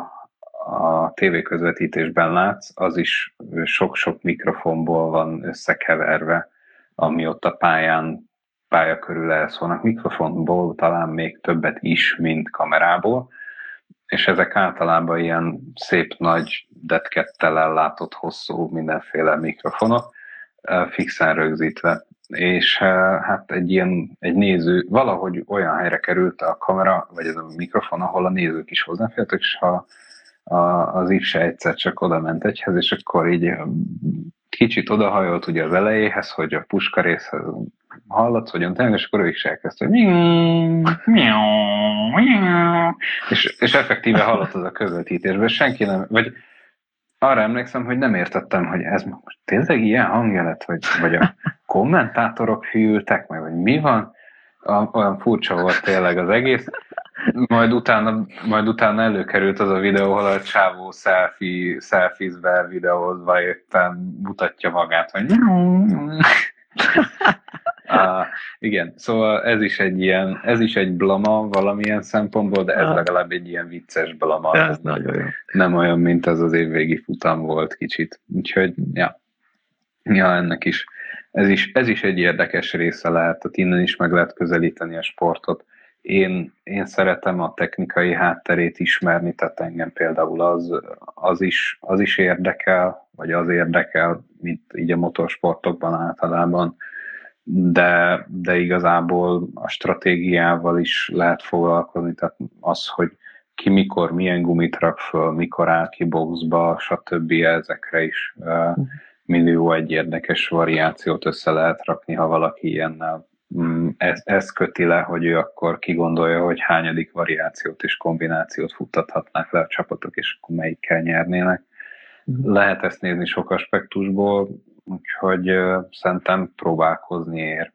a tévéközvetítésben látsz, az is sok-sok mikrofonból van összekeverve, ami ott a pályán pálya körül elszólnak. Mikrofonból talán még többet is, mint kamerából, és ezek általában ilyen szép nagy detkettel ellátott hosszú mindenféle mikrofonok, fixen rögzítve. És hát egy ilyen, egy néző, valahogy olyan helyre került a kamera, vagy ez a mikrofon, ahol a nézők is hozzáfértek, és ha az Ipse egyszer csak oda ment egyhez, és akkor így kicsit odahajolt ugye az elejéhez, hogy a puska részhez hallatsz, hogy tényleg, és akkor ő is elkezdte, hogy és, és effektíve hallott az a közvetítésben, senki nem, vagy arra emlékszem, hogy nem értettem, hogy ez most tényleg ilyen hangja lett, vagy, vagy a kommentátorok hűltek meg, vagy mi van, olyan furcsa volt tényleg az egész. Majd utána, majd utána előkerült az a videó, ahol a csávó selfie, selfies-be videózva éppen mutatja magát, hogy Uh, igen, szóval ez is egy ilyen, ez is egy blama valamilyen szempontból, de ez ah. legalább egy ilyen vicces blama. Ez nagyon jó. Nem olyan, mint az az évvégi futam volt kicsit. Úgyhogy, ja, ja ennek is. Ez is, ez is egy érdekes része lehet, tehát innen is meg lehet közelíteni a sportot. Én, én szeretem a technikai hátterét ismerni, tehát engem például az, az, is, az is érdekel, vagy az érdekel, mint így a motorsportokban általában, de, de igazából a stratégiával is lehet foglalkozni, tehát az, hogy ki mikor milyen gumit rak föl, mikor áll ki boxba, stb. ezekre is uh, millió egy érdekes variációt össze lehet rakni, ha valaki ilyennel ez, ez köti le, hogy ő akkor kigondolja, hogy hányadik variációt és kombinációt futtathatnak le a csapatok, és akkor melyikkel nyernének. Uh-huh. Lehet ezt nézni sok aspektusból, úgyhogy szerintem próbálkozni ér,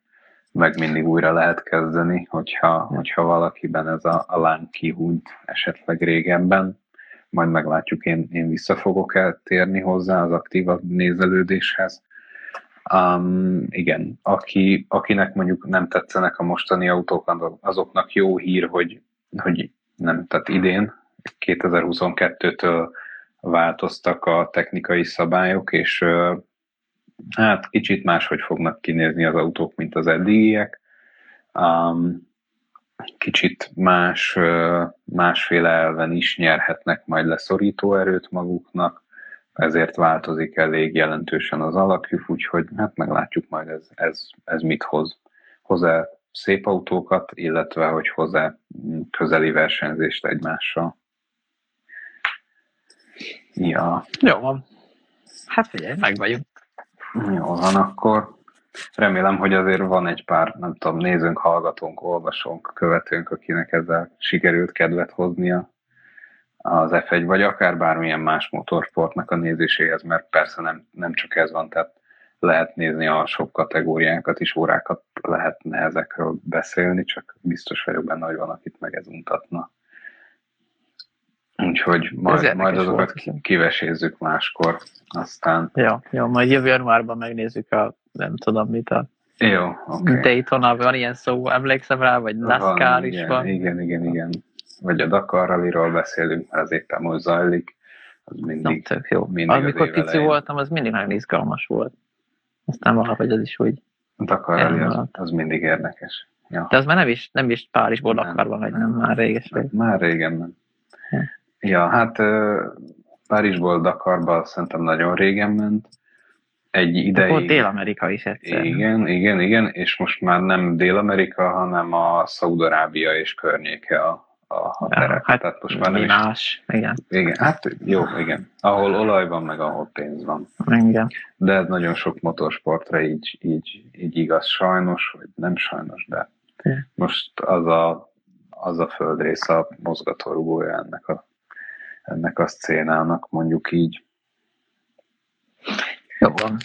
meg mindig újra lehet kezdeni, hogyha, hogyha valakiben ez a, a láng kihúnyt esetleg régebben, majd meglátjuk, én, én vissza fogok eltérni hozzá az aktívabb nézelődéshez. Um, igen, aki, akinek mondjuk nem tetszenek a mostani autók, azoknak jó hír, hogy, hogy nem, tehát idén, 2022-től változtak a technikai szabályok, és hát kicsit máshogy fognak kinézni az autók, mint az eddigiek. Um, kicsit más, másféle elven is nyerhetnek majd leszorító erőt maguknak, ezért változik elég jelentősen az alakjuk, úgyhogy hát meglátjuk majd ez, ez, ez mit hoz. Hoz-e szép autókat, illetve hogy hoz-e közeli versenyzést egymással. Ja. Jó van. Hát figyelj, meg vagyunk. Jó van, akkor remélem, hogy azért van egy pár, nem tudom, nézőnk, hallgatónk, olvasónk, követőnk, akinek ezzel sikerült kedvet hoznia az F1, vagy akár bármilyen más motorsportnak a nézéséhez, mert persze nem, nem csak ez van, tehát lehet nézni a sok kategóriákat is, órákat lehetne ezekről beszélni, csak biztos vagyok benne, hogy van, akit meg ez untatna. Úgyhogy majd, majd azokat volt, kivesézzük máskor, aztán... Jó, jó, majd jövő januárban megnézzük a, nem tudom mit a jó, okay. Daytona, van ilyen szó, emlékszem rá, vagy NASCAR van, is igen, van. Igen, igen, igen. Vagy a Dakar rally beszélünk, mert az éppen most zajlik. Az mindig, nem tök jó. Mindig Amikor pici elején. voltam, az mindig nagyon izgalmas volt. Aztán valahogy az is úgy... A Dakar rally az, az mindig érdekes. Ja. De az már nem is, nem is Párizsból Dakarba megy, nem, már réges nem, Már régen nem. Ja. Ja, hát Párizsból Dakarba szerintem nagyon régen ment. Egy ideig... Volt Dél-Amerika is egyszer. Igen, igen, igen, és most már nem Dél-Amerika, hanem a Szaudarábia és környéke a, a, terep. Hát Tehát most már nem más, is... igen. Igen, hát jó, igen. Ahol olaj van, meg ahol pénz van. Igen. De ez nagyon sok motorsportra így, így, így igaz, sajnos, vagy nem sajnos, de igen. most az a, az a földrész a mozgatórugója ennek a ennek a szcénának, mondjuk így. Jó van.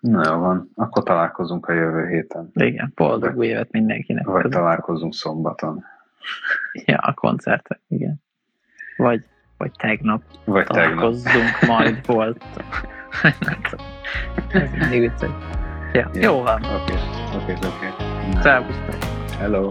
Na jó van, akkor találkozunk a jövő héten. Igen, boldog új évet mindenkinek. Vagy találkozunk szombaton. Ja, a koncerten, igen. Vagy, vagy tegnap. Vagy találkozzunk, tegnap. majd volt. Ez mindig vicces. Ja, jó van. Oké, oké, oké. Szervusztok. Hello.